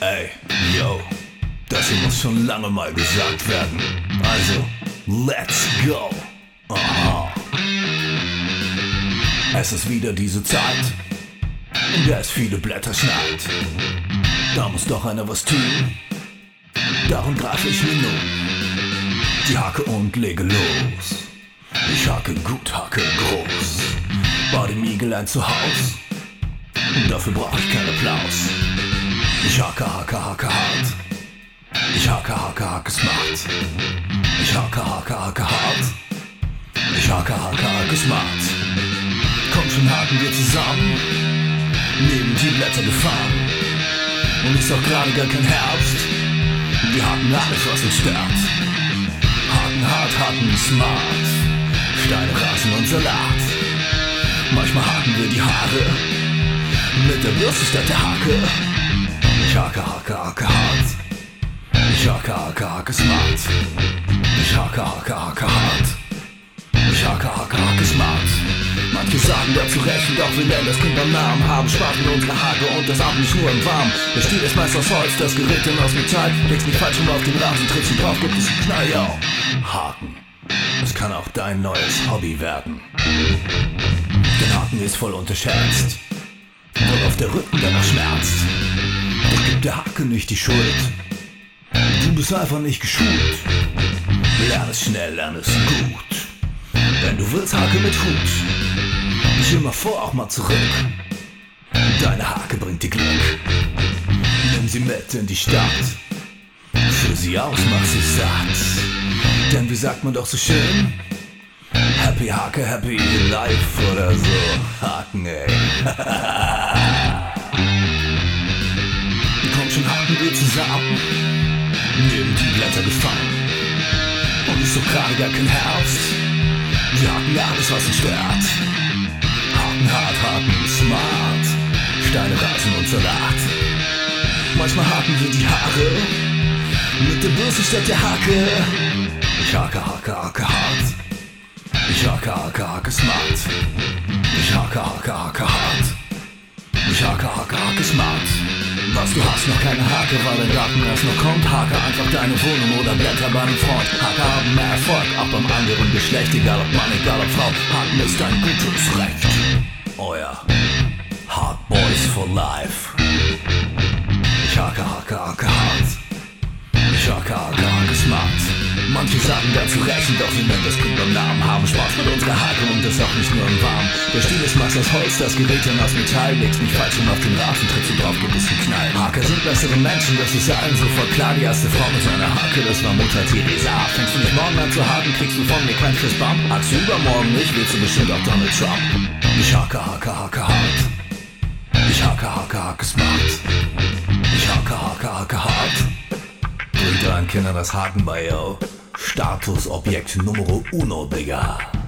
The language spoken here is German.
Ey, yo, das hier muss schon lange mal gesagt werden. Also, let's go. Aha. Es ist wieder diese Zeit, in der es viele Blätter schneit. Da muss doch einer was tun. Darum greife ich mir nun die Hacke und lege los. Ich hacke gut, hacke groß. Bau dem Igel ein Zuhause. Und dafür brauche ich keinen Applaus. Ich hacke, hacke, hacke hart. Ich hacke, hacke, hacke smart. Ich hacke, hacke, hacke hart. Ich hacke, hacke, hacke smart. Komm schon, haken wir zusammen. Neben die Blätter gefahren. Und ist auch gerade gar kein Herbst. Wir haken alles, was uns stört. Haken hart, haken smart. Steine, Rasen und Salat. Manchmal haken wir die Haare. Mit der Bürste statt der Hake. Ich hake, hake, hake hart. Ich hake, hake, hake smart. Ich hake, hake, hake hart. Ich hake, hake, hake smart. Manche sagen dazu recht, doch wir nennen das Kind beim Namen. Haben Spaß mit unserer Hake und das ab nicht nur im Warm. Der Stiel ist meist aus Holz, das Gerät dann aus Metall. Legst nicht falsch rum auf den Rasen, trittst ihn drauf, gibt es einen Knall, yo. Haken. Es kann auch dein neues Hobby werden. Der Haken ist voll unterschätzt. Worauf der Rücken danach schmerzt. Der Hake nicht die Schuld. Du bist einfach nicht geschult. Lern es schnell, lern es gut. Wenn du willst, Hake mit Hut. Nicht immer vor, auch mal zurück. Deine Hake bringt dir Glück. Nimm sie mit in die Stadt. Führ sie aus, mach sie satt. Denn wie sagt man doch so schön? Happy Hake, happy life oder so. Haken, ey. wir zusammen. Neben die Blätter gefangen. Und ist doch gerade gar kein Herbst. Wir haken alles, was uns stört. Haken hart, haken smart. Steine, Rasen und Salat. Manchmal haken wir die Haare. Mit der Bürste statt der Hake. Ich hake, hake, hake hart. Ich hake, hake, hake smart. Ich hake, hake, hake hart. Ich hake, hake, hake smart. Was du hast, noch keine Hake, weil der Garten erst noch kommt. Hake einfach deine Wohnung oder Blätter bei einem Freund. Hake haben mehr Erfolg, auch beim anderen Geschlecht. Egal ob Mann, egal ob Frau. Haken ist ein gutes Recht. Euer Hard Boys for Life. Ich hake, hake, hake hart. Ich hake, hake, hake. Manche sagen dazu recht, doch wir nennen das Kind beim Namen. Haben Spaß mit unserer Hake und das auch nicht nur im Warmen. Der Stiel ist meist aus Holz, das Gerät dann aus Metall. Legst nicht falsch rum auf den Rasen, trittst du drauf, gibt es einen Knall. Haker sind bessere Menschen, das ist allen sofort klar. Die erste Frau mit seiner Hake, das war Mutter Teresa. Fängst du nicht morgen an zu haken, kriegst du von mir kein Fist Bump. Hakst du übermorgen nicht, willst du bestimmt auch Donald Trump. Ich hake, hake, hake hart. Ich hake, hake, hake smart. Ich hake, hake, hake hart. Bringt deinen Kindern das Haken bei, yo. Statusobjekt Numero uno, Digga.